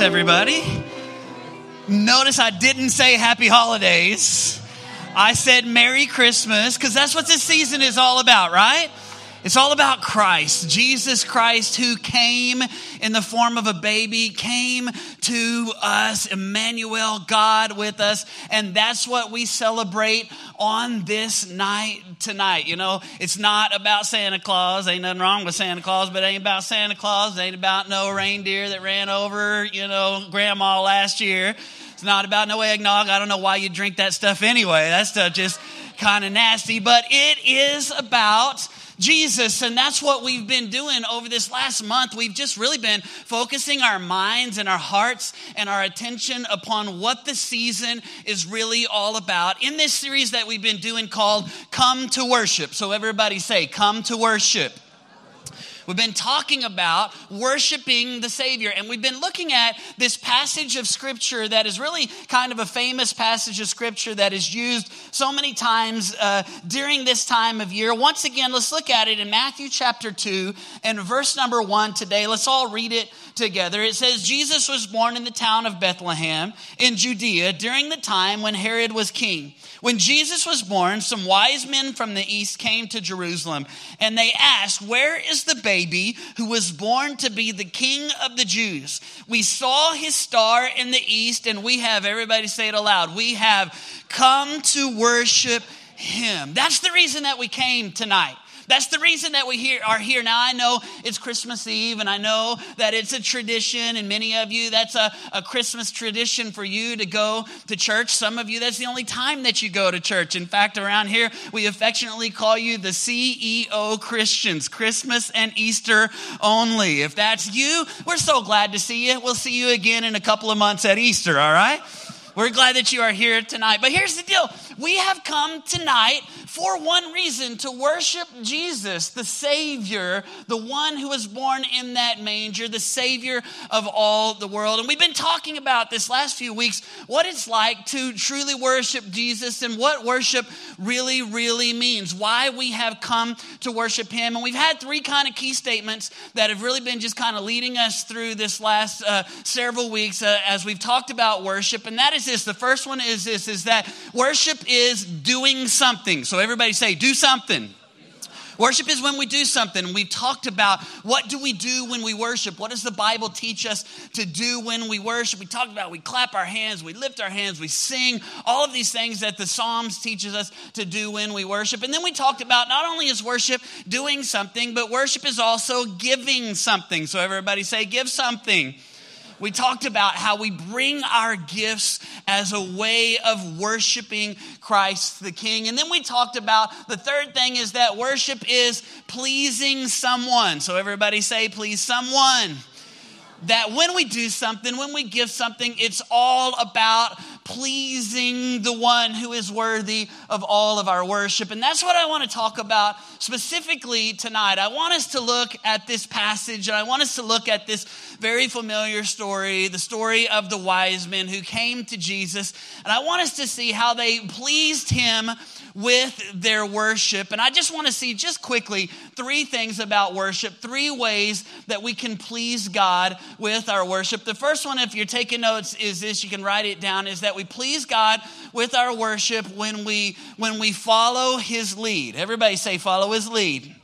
Everybody. Notice I didn't say happy holidays. I said Merry Christmas because that's what this season is all about, right? It's all about Christ, Jesus Christ, who came in the form of a baby, came to us, Emmanuel, God with us. And that's what we celebrate on this night tonight. You know, it's not about Santa Claus. Ain't nothing wrong with Santa Claus, but it ain't about Santa Claus. It ain't about no reindeer that ran over, you know, grandma last year. It's not about no eggnog. I don't know why you drink that stuff anyway. That stuff just kind of nasty. But it is about Jesus. And that's what we've been doing over this last month. We've just really been focusing our minds and our hearts and our attention upon what the season is really all about in this series that we've been doing called Come to Worship. So, everybody say, Come to Worship. We've been talking about worshiping the Savior, and we've been looking at this passage of Scripture that is really kind of a famous passage of Scripture that is used so many times uh, during this time of year. Once again, let's look at it in Matthew chapter 2 and verse number 1 today. Let's all read it together. It says, Jesus was born in the town of Bethlehem in Judea during the time when Herod was king. When Jesus was born, some wise men from the east came to Jerusalem, and they asked, Where is the baby who was born to be the king of the Jews? We saw his star in the east, and we have, everybody say it aloud, we have come to worship him. That's the reason that we came tonight. That's the reason that we here, are here. Now, I know it's Christmas Eve, and I know that it's a tradition, and many of you, that's a, a Christmas tradition for you to go to church. Some of you, that's the only time that you go to church. In fact, around here, we affectionately call you the CEO Christians, Christmas and Easter only. If that's you, we're so glad to see you. We'll see you again in a couple of months at Easter, all right? We're glad that you are here tonight. But here's the deal we have come tonight for one reason to worship Jesus, the Savior, the one who was born in that manger, the Savior of all the world. And we've been talking about this last few weeks what it's like to truly worship Jesus and what worship really, really means, why we have come to worship Him. And we've had three kind of key statements that have really been just kind of leading us through this last uh, several weeks uh, as we've talked about worship. And that is this the first one is this is that worship is doing something. So everybody say, do something. Worship is when we do something. We've talked about what do we do when we worship? What does the Bible teach us to do when we worship? We talked about we clap our hands, we lift our hands, we sing, all of these things that the Psalms teaches us to do when we worship. And then we talked about not only is worship doing something, but worship is also giving something. So everybody say give something we talked about how we bring our gifts as a way of worshiping Christ the King. And then we talked about the third thing is that worship is pleasing someone. So everybody say, please someone that when we do something, when we give something, it's all about pleasing the one who is worthy of all of our worship. And that's what I want to talk about specifically tonight. I want us to look at this passage and I want us to look at this very familiar story, the story of the wise men who came to Jesus. And I want us to see how they pleased him with their worship. And I just want to see just quickly three things about worship, three ways that we can please God with our worship. The first one, if you're taking notes, is this, you can write it down, is that we please God with our worship when we when we follow his lead. Everybody say follow his lead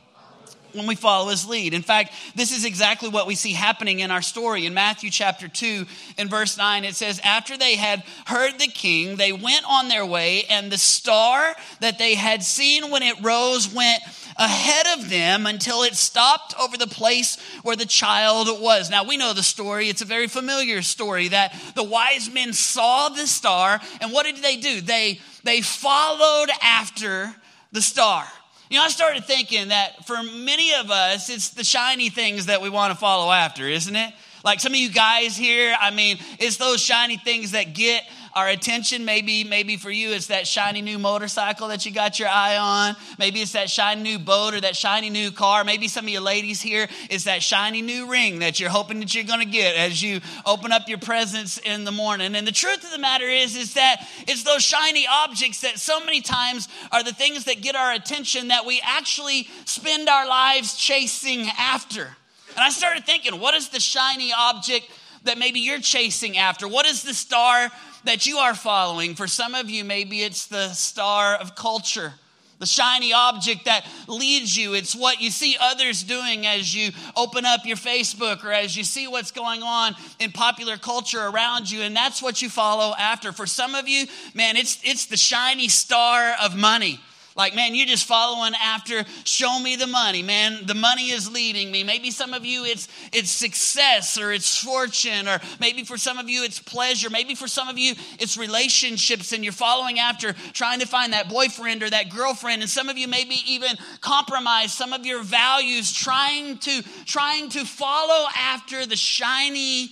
when we follow his lead. In fact, this is exactly what we see happening in our story. In Matthew chapter 2, in verse 9, it says, After they had heard the king, they went on their way, and the star that they had seen when it rose went ahead of them until it stopped over the place where the child was. Now, we know the story. It's a very familiar story that the wise men saw the star, and what did they do? They, they followed after the star. You know, I started thinking that for many of us, it's the shiny things that we want to follow after, isn't it? Like some of you guys here, I mean, it's those shiny things that get our attention. Maybe, maybe for you, it's that shiny new motorcycle that you got your eye on. Maybe it's that shiny new boat or that shiny new car. Maybe some of you ladies here, it's that shiny new ring that you're hoping that you're going to get as you open up your presents in the morning. And the truth of the matter is, is that it's those shiny objects that so many times are the things that get our attention that we actually spend our lives chasing after. And I started thinking, what is the shiny object that maybe you're chasing after? What is the star that you are following? For some of you, maybe it's the star of culture the shiny object that leads you. It's what you see others doing as you open up your Facebook or as you see what's going on in popular culture around you. And that's what you follow after. For some of you, man, it's, it's the shiny star of money. Like, man, you're just following after, show me the money, man. The money is leading me. Maybe some of you it's it's success or it's fortune, or maybe for some of you it's pleasure. Maybe for some of you it's relationships and you're following after trying to find that boyfriend or that girlfriend. And some of you maybe even compromise some of your values, trying to trying to follow after the shiny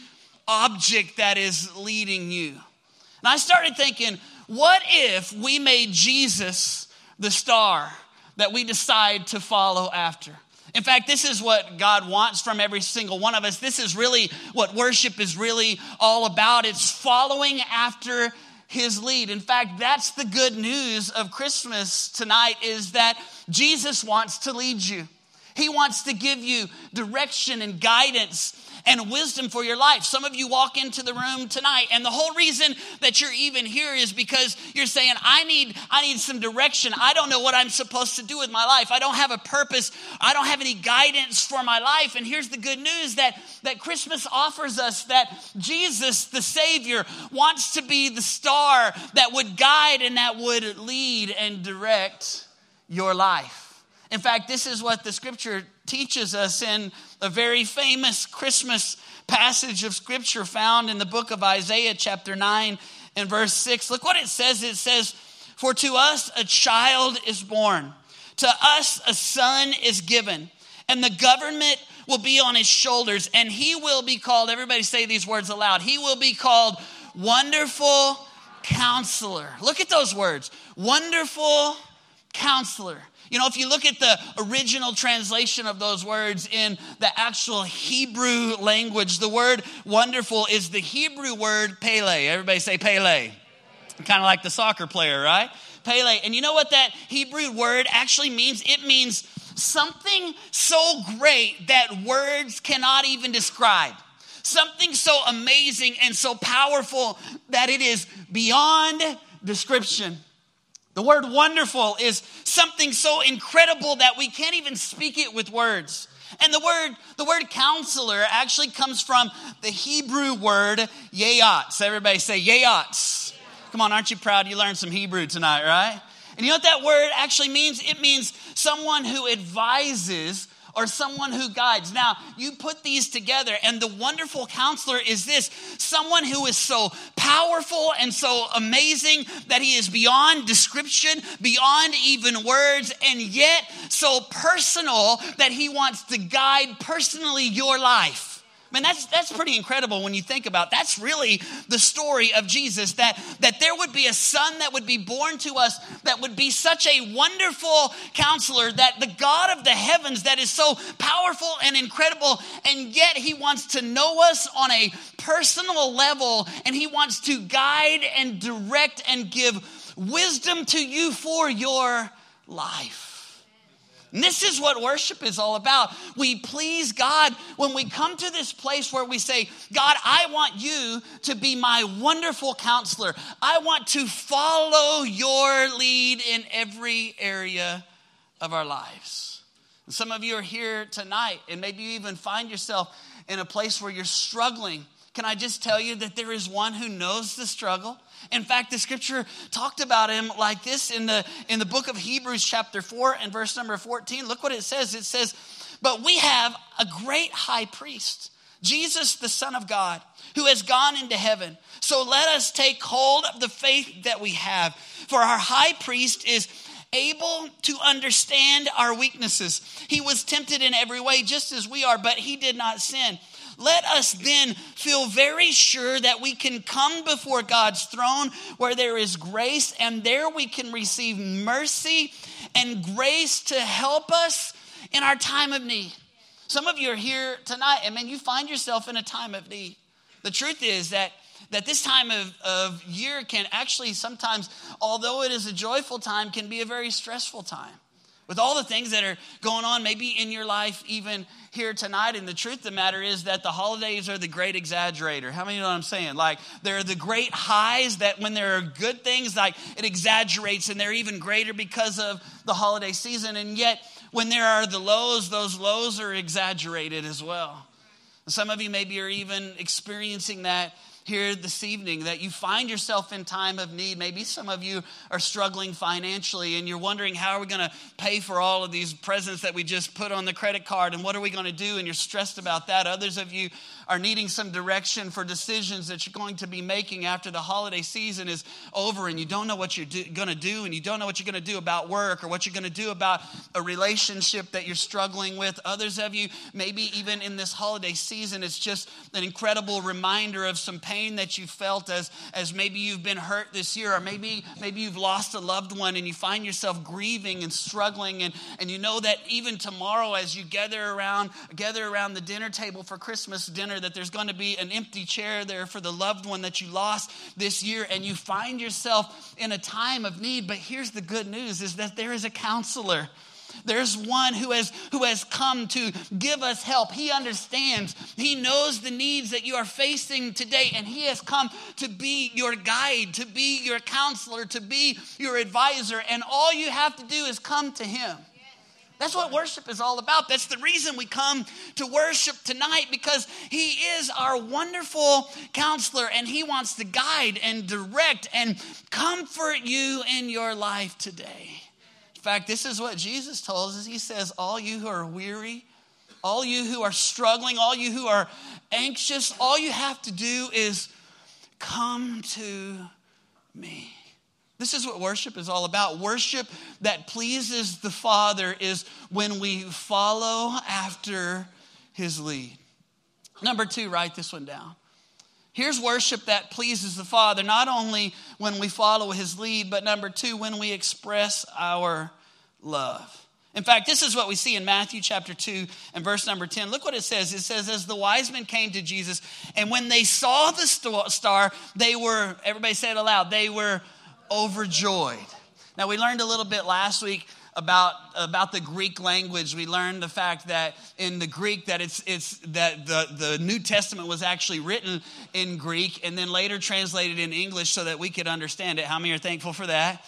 object that is leading you. And I started thinking, what if we made Jesus the star that we decide to follow after. In fact, this is what God wants from every single one of us. This is really what worship is really all about. It's following after his lead. In fact, that's the good news of Christmas tonight is that Jesus wants to lead you. He wants to give you direction and guidance and wisdom for your life. Some of you walk into the room tonight, and the whole reason that you're even here is because you're saying, I need, I need some direction. I don't know what I'm supposed to do with my life. I don't have a purpose. I don't have any guidance for my life. And here's the good news that, that Christmas offers us that Jesus, the Savior, wants to be the star that would guide and that would lead and direct your life. In fact, this is what the scripture teaches us in a very famous Christmas passage of scripture found in the book of Isaiah, chapter 9 and verse 6. Look what it says. It says, For to us a child is born, to us a son is given, and the government will be on his shoulders, and he will be called, everybody say these words aloud, he will be called Wonderful Counselor. Look at those words Wonderful Counselor. You know, if you look at the original translation of those words in the actual Hebrew language, the word wonderful is the Hebrew word Pele. Everybody say Pele. Kind of like the soccer player, right? Pele. And you know what that Hebrew word actually means? It means something so great that words cannot even describe. Something so amazing and so powerful that it is beyond description. The word wonderful is something so incredible that we can't even speak it with words. And the word, the word counselor actually comes from the Hebrew word yayats. Everybody say yayats. Come on, aren't you proud you learned some Hebrew tonight, right? And you know what that word actually means? It means someone who advises or someone who guides. Now, you put these together, and the wonderful counselor is this someone who is so powerful and so amazing that he is beyond description, beyond even words, and yet so personal that he wants to guide personally your life. Man, that's, that's pretty incredible when you think about it. that's really the story of Jesus that, that there would be a son that would be born to us that would be such a wonderful counselor that the God of the heavens that is so powerful and incredible and yet he wants to know us on a personal level and he wants to guide and direct and give wisdom to you for your life. And this is what worship is all about. We please God when we come to this place where we say, God, I want you to be my wonderful counselor. I want to follow your lead in every area of our lives. And some of you are here tonight, and maybe you even find yourself in a place where you're struggling. Can I just tell you that there is one who knows the struggle? In fact, the scripture talked about him like this in the, in the book of Hebrews, chapter 4, and verse number 14. Look what it says. It says, But we have a great high priest, Jesus, the Son of God, who has gone into heaven. So let us take hold of the faith that we have. For our high priest is able to understand our weaknesses. He was tempted in every way, just as we are, but he did not sin. Let us then feel very sure that we can come before God's throne where there is grace, and there we can receive mercy and grace to help us in our time of need. Some of you are here tonight, and man, you find yourself in a time of need. The truth is that that this time of, of year can actually sometimes, although it is a joyful time, can be a very stressful time. With all the things that are going on, maybe in your life, even here tonight. And the truth of the matter is that the holidays are the great exaggerator. How many know what I'm saying? Like, they're the great highs that when there are good things, like it exaggerates, and they're even greater because of the holiday season. And yet, when there are the lows, those lows are exaggerated as well. Some of you maybe are even experiencing that here this evening that you find yourself in time of need. Maybe some of you are struggling financially and you're wondering how are we going to pay for all of these presents that we just put on the credit card and what are we going to do and you're stressed about that. Others of you are needing some direction for decisions that you're going to be making after the holiday season is over and you don't know what you're going to do and you don't know what you're going to do about work or what you're going to do about a relationship that you're struggling with. Others of you, maybe even in this holiday season, it's just an incredible reminder of some pain pain that you felt as, as maybe you've been hurt this year, or maybe, maybe you've lost a loved one and you find yourself grieving and struggling. And, and you know that even tomorrow, as you gather around, gather around the dinner table for Christmas dinner, that there's going to be an empty chair there for the loved one that you lost this year. And you find yourself in a time of need. But here's the good news is that there is a counselor there's one who has, who has come to give us help. He understands. He knows the needs that you are facing today, and He has come to be your guide, to be your counselor, to be your advisor. And all you have to do is come to Him. That's what worship is all about. That's the reason we come to worship tonight because He is our wonderful counselor and He wants to guide and direct and comfort you in your life today In fact, this is what Jesus told us. He says, All you who are weary, all you who are struggling, all you who are anxious, all you have to do is come to me. This is what worship is all about. Worship that pleases the Father is when we follow after his lead. Number two, write this one down. Here's worship that pleases the Father, not only when we follow his lead, but number two, when we express our love. In fact, this is what we see in Matthew chapter 2 and verse number 10. Look what it says. It says, As the wise men came to Jesus, and when they saw the star, they were, everybody say it aloud, they were overjoyed. Now, we learned a little bit last week about, about the Greek language. We learned the fact that in the Greek that it's, it's that the, the New Testament was actually written in Greek and then later translated in English so that we could understand it. How many are thankful for that?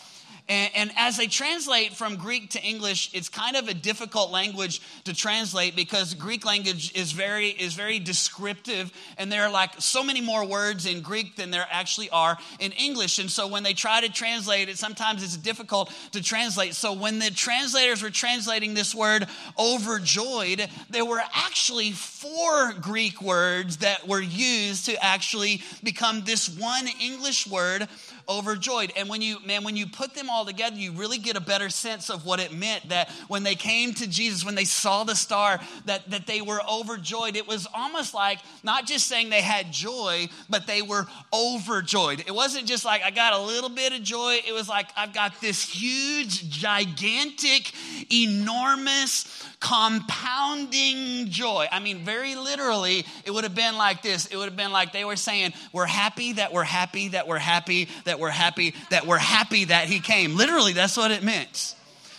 And, and, as they translate from Greek to English, it's kind of a difficult language to translate because Greek language is very, is very descriptive, and there are like so many more words in Greek than there actually are in English. And so when they try to translate it, sometimes it's difficult to translate. So when the translators were translating this word overjoyed, there were actually four Greek words that were used to actually become this one English word overjoyed. And when you, man, when you put them all together, you really get a better sense of what it meant that when they came to Jesus, when they saw the star, that, that they were overjoyed. It was almost like not just saying they had joy, but they were overjoyed. It wasn't just like, I got a little bit of joy. It was like, I've got this huge, gigantic, enormous, compounding joy. I mean, very literally, it would have been like this. It would have been like they were saying, We're happy that we're happy that we're happy that we're happy that we're happy that he came. Literally, that's what it meant.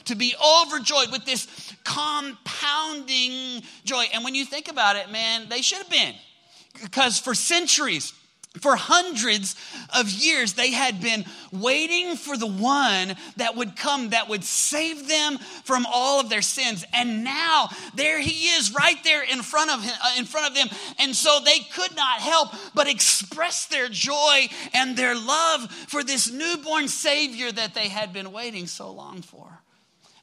To be overjoyed with this compounding joy. And when you think about it, man, they should have been. Because for centuries, for hundreds of years, they had been waiting for the one that would come that would save them from all of their sins. And now there he is right there in front of him, uh, in front of them. And so they could not help but express their joy and their love for this newborn savior that they had been waiting so long for.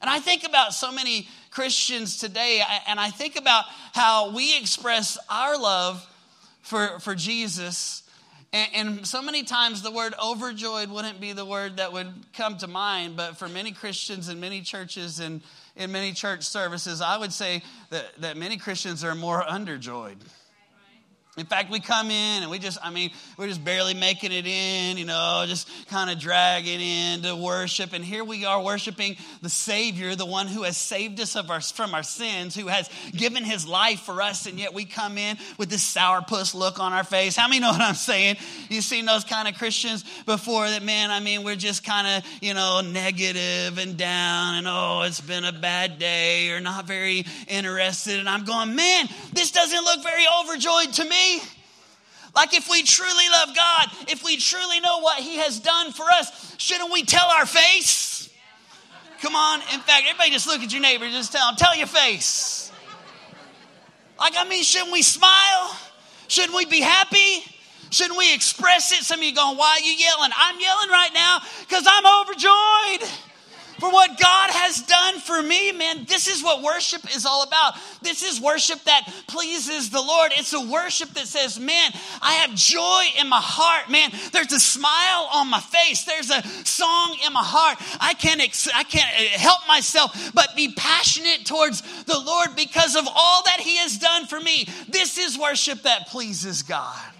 And I think about so many Christians today, and I think about how we express our love for, for Jesus and, and, so many times the word overjoyed wouldn't be the word that would come to mind, but for many Christians and many churches and in many church services, I would say that, that many Christians are more underjoyed. In fact, we come in and we just, I mean, we're just barely making it in, you know, just kind of dragging in to worship. And here we are worshiping the Savior, the one who has saved us our, from our sins, who has given his life for us. And yet we come in with this sourpuss look on our face. How many know what I'm saying? You've seen those kind of Christians before that, man, I mean, we're just kind of, you know, negative and down and, oh, it's been a bad day or not very interested. And I'm going, man, this doesn't look very overjoyed to me. Like, if we truly love God, if we truly know what He has done for us, shouldn't we tell our face? Come on. In fact, everybody just look at your neighbor, just tell them, tell your face. Like, I mean, shouldn't we smile? Shouldn't we be happy? Shouldn't we express it? Some of you going, why are you yelling? I'm yelling right now because I'm overjoyed for what God has done for me, man. This is what worship is all about. This is worship that pleases the Lord. It's a worship that says, man, I have joy in my heart, man. There's a smile on my face. There's a song in my heart. I can't, I can't uh, help myself but be passionate towards the Lord because of all that He has done for me. This is worship that pleases God.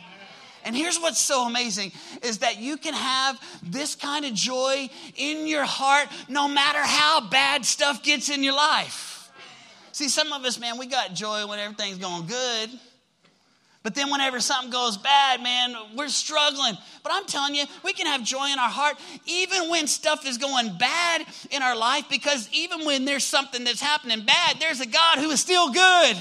And here's what's so amazing is that you can have this kind of joy in your heart no matter how bad stuff gets in your life. See, some of us, man, we got joy when everything's going good. But then whenever something goes bad, man, we're struggling. But I'm telling you, we can have joy in our heart even when stuff is going bad in our life because even when there's something that's happening bad, there's a God who is still good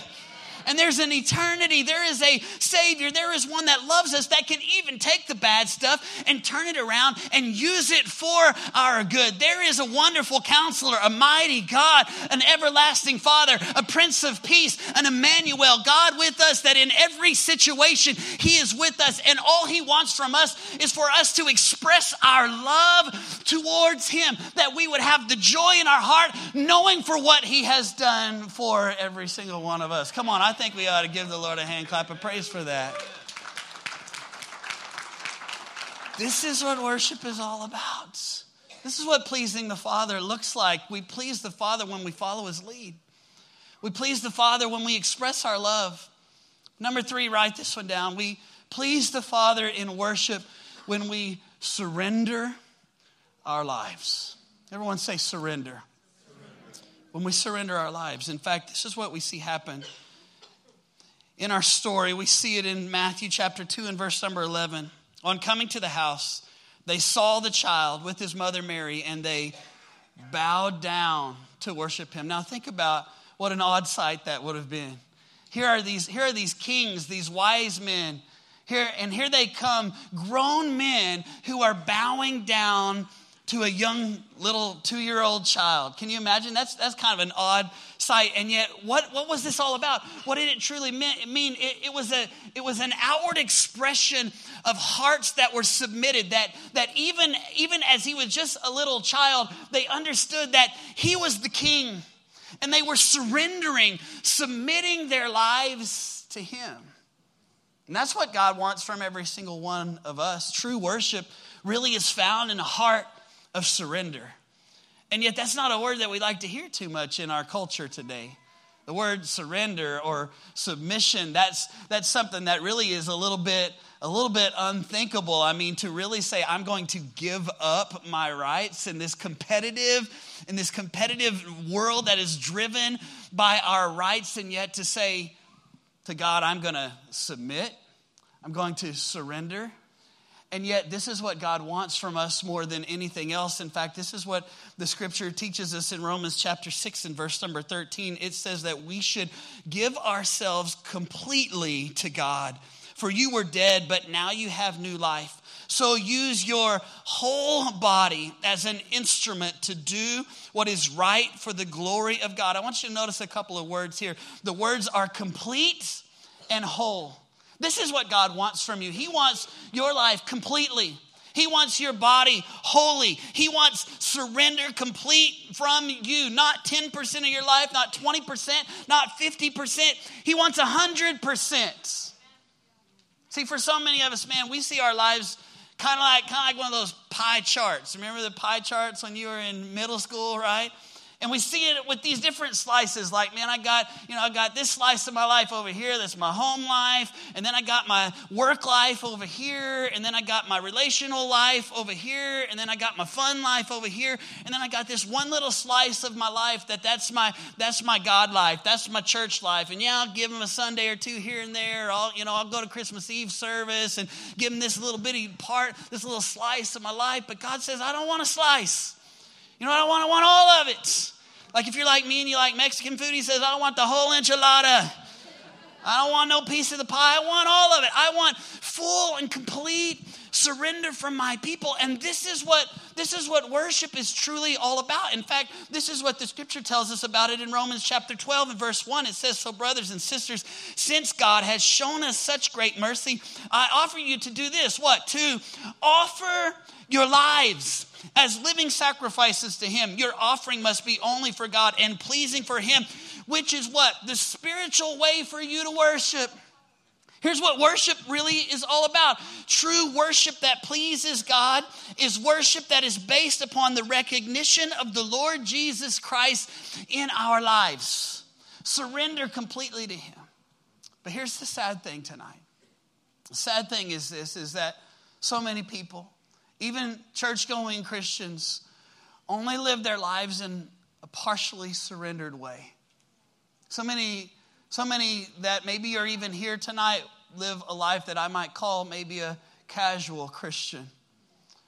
and there's an eternity. There is a Savior. There is one that loves us that can even take the bad stuff and turn it around and use it for our good. There is a wonderful counselor, a mighty God, an everlasting Father, a Prince of Peace, an Emmanuel, God with us that in every situation He is with us. And all He wants from us is for us to express our love towards Him, that we would have the joy in our heart knowing for what He has done for every single one of us. Come on, I think we ought to give the Lord a hand clap of praise for that. This is what worship is all about. This is what pleasing the Father looks like. We please the Father when we follow His lead. We please the Father when we express our love. Number three, write this one down. We please the Father in worship when we surrender our lives. Everyone say surrender. surrender. When we surrender our lives. In fact, this is what we see happen in our story. We see it in Matthew chapter 2 and verse number 11. On coming to the house, they saw the child with his mother Mary and they bowed down to worship him. Now, think about what an odd sight that would have been. Here are these, here are these kings, these wise men. Here, and here they come, grown men who are bowing down to a young little two year old child. Can you imagine? That's, that's kind of an odd sight. And yet, what, what was this all about? What did it truly mean? It, it, was a, it was an outward expression of hearts that were submitted, that, that even, even as he was just a little child, they understood that he was the king. And they were surrendering, submitting their lives to him. And that's what God wants from every single one of us. True worship really is found in a heart of surrender. And yet, that's not a word that we like to hear too much in our culture today. The word surrender or submission, that's, that's something that really is a little bit a little bit unthinkable. I mean, to really say I'm going to give up my rights in this competitive, in this competitive world that is driven by our rights, and yet to say to God, I'm going to submit, I'm going to surrender. And yet, this is what God wants from us more than anything else. In fact, this is what the scripture teaches us in Romans chapter 6 and verse number 13. It says that we should give ourselves completely to God. For you were dead, but now you have new life. So use your whole body as an instrument to do what is right for the glory of God. I want you to notice a couple of words here. The words are complete and whole. This is what God wants from you. He wants your life completely. He wants your body holy. He wants surrender complete from you. Not 10% of your life, not 20%, not 50%. He wants 100%. See, for so many of us, man, we see our lives kind of like kind of like one of those pie charts. Remember the pie charts when you were in middle school, right? And we see it with these different slices. Like, man, I got, you know, I got this slice of my life over here. That's my home life. And then I got my work life over here. And then I got my relational life over here. And then I got my fun life over here. And then I got this one little slice of my life that that's my, that's my God life. That's my church life. And yeah, I'll give them a Sunday or two here and there. I'll, you know, I'll go to Christmas Eve service and give them this little bitty part, this little slice of my life. But God says, I don't want a slice. You know I want? I want all. Like if you're like me and you like Mexican food, he says, I want the whole enchilada. I don't want no piece of the pie. I want all of it. I want full and complete surrender from my people. And this is what this is what worship is truly all about. In fact, this is what the scripture tells us about it in Romans chapter 12 and verse 1. It says, So, brothers and sisters, since God has shown us such great mercy, I offer you to do this. What? To offer your lives as living sacrifices to Him. Your offering must be only for God and pleasing for Him, which is what? The spiritual way for you to worship. Here's what worship really is all about. True worship that pleases God is worship that is based upon the recognition of the Lord Jesus Christ in our lives. Surrender completely to Him. But here's the sad thing tonight. The sad thing is this is that so many people even church going Christians, only live their lives in a partially surrendered way. So many, so many that maybe are even here tonight live a life that I might call maybe a casual Christian,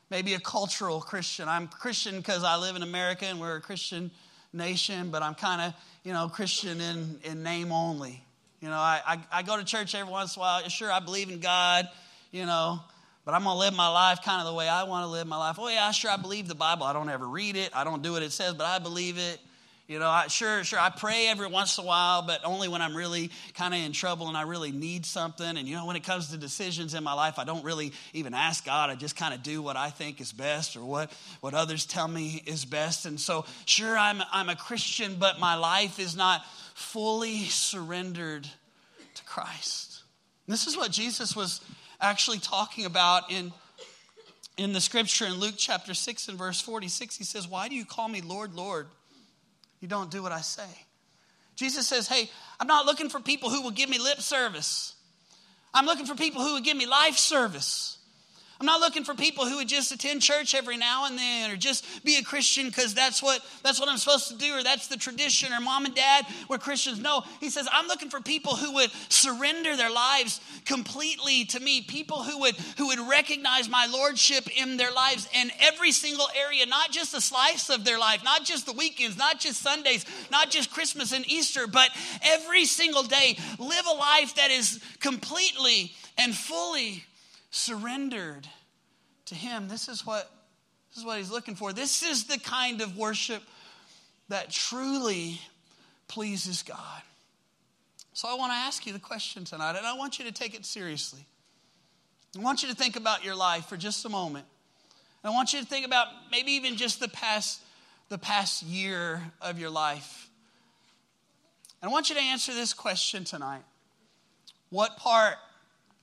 maybe a cultural Christian. I'm Christian because I live in America and we're a Christian nation, but I'm kind of, you know, Christian in, in name only. You know, I, I, I go to church every once in a while. Sure, I believe in God, you know, but I'm going to live my life kind of the way I want to live my life. Oh, yeah, sure, I believe the Bible. I don't ever read it, I don't do what it says, but I believe it. You know, I, sure, sure, I pray every once in a while, but only when I'm really kind of in trouble and I really need something. And, you know, when it comes to decisions in my life, I don't really even ask God. I just kind of do what I think is best or what, what others tell me is best. And so, sure, I'm, I'm a Christian, but my life is not fully surrendered to Christ. This is what Jesus was actually talking about in, in the scripture in Luke chapter 6 and verse 46. He says, Why do you call me Lord, Lord? You don't do what I say. Jesus says, Hey, I'm not looking for people who will give me lip service. I'm looking for people who will give me life service. I'm not looking for people who would just attend church every now and then or just be a Christian because that's what that's what I'm supposed to do or that's the tradition or mom and dad were Christians. No, he says I'm looking for people who would surrender their lives completely to me, people who would who would recognize my lordship in their lives in every single area, not just a slice of their life, not just the weekends, not just Sundays, not just Christmas and Easter, but every single day live a life that is completely and fully surrendered to him. This is what this is what he's looking for. This is the kind of worship that truly pleases god. So i want to ask you the question tonight and i want you to take it seriously. I want you to think about your life for just a moment. I want you to think about maybe even just the past the past year of your life. And i want you to answer this question tonight. What part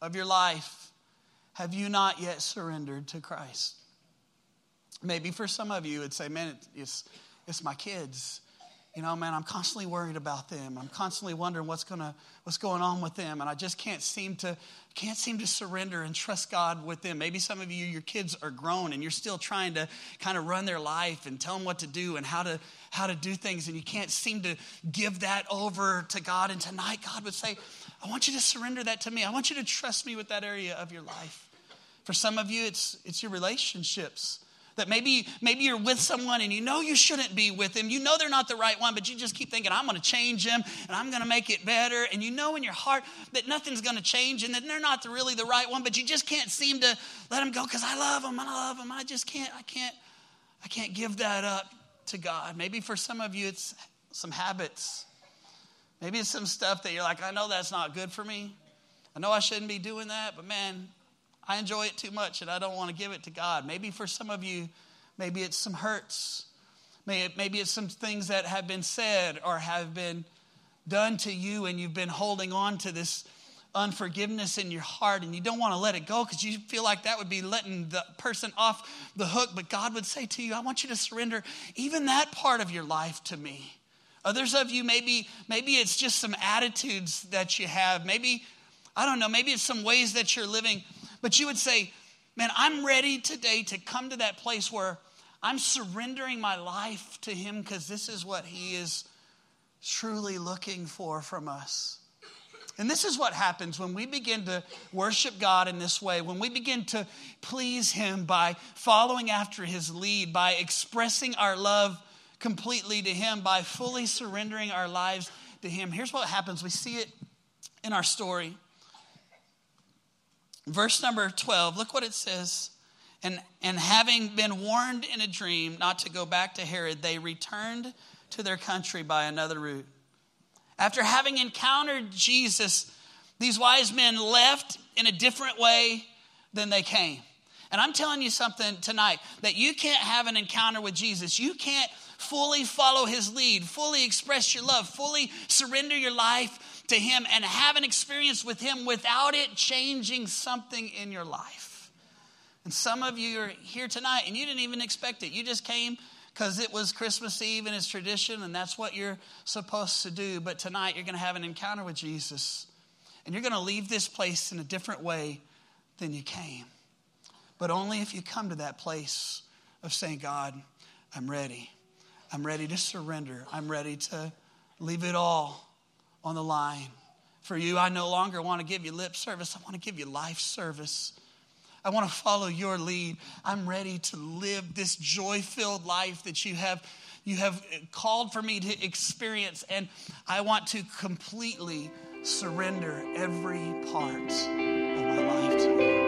of your life have you not yet surrendered to Christ? Maybe for some of you, it'd say, man, it's, it's my kids. You know, man, I'm constantly worried about them. I'm constantly wondering what's gonna what's going on with them, and I just can't seem to can't seem to surrender and trust God with them. Maybe some of you, your kids are grown, and you're still trying to kind of run their life and tell them what to do and how to how to do things, and you can't seem to give that over to God. And tonight, God would say, I want you to surrender that to me. I want you to trust me with that area of your life. For some of you, it's, it's your relationships. That maybe, maybe you're with someone and you know you shouldn't be with them. You know they're not the right one, but you just keep thinking, I'm going to change them and I'm going to make it better. And you know in your heart that nothing's going to change and that they're not the, really the right one, but you just can't seem to let them go because I love them. I love them. I just can't, I can't, I can't give that up to God. Maybe for some of you, it's some habits Maybe it's some stuff that you're like, I know that's not good for me. I know I shouldn't be doing that, but man, I enjoy it too much and I don't want to give it to God. Maybe for some of you, maybe it's some hurts. Maybe it's some things that have been said or have been done to you and you've been holding on to this unforgiveness in your heart and you don't want to let it go because you feel like that would be letting the person off the hook. But God would say to you, I want you to surrender even that part of your life to me. Others of you, maybe, maybe it's just some attitudes that you have. Maybe, I don't know, maybe it's some ways that you're living. But you would say, Man, I'm ready today to come to that place where I'm surrendering my life to Him because this is what He is truly looking for from us. And this is what happens when we begin to worship God in this way, when we begin to please Him by following after His lead, by expressing our love completely to Him, by fully surrendering our lives to Him. Here's what happens we see it in our story. Verse number 12, look what it says. And, and having been warned in a dream not to go back to Herod, they returned to their country by another route. After having encountered Jesus, these wise men left in a different way than they came. And I'm telling you something tonight that you can't have an encounter with Jesus. You can't fully follow his lead, fully express your love, fully surrender your life to him, and have an experience with him without it changing something in your life. And some of you are here tonight and you didn't even expect it. You just came because it was Christmas Eve and it's tradition and that's what you're supposed to do. But tonight you're going to have an encounter with Jesus and you're going to leave this place in a different way than you came. But only if you come to that place of saying, God, I'm ready. I'm ready to surrender. I'm ready to leave it all on the line. For you, I no longer want to give you lip service, I want to give you life service. I want to follow your lead. I'm ready to live this joy filled life that you have, you have called for me to experience. And I want to completely surrender every part of my life to you.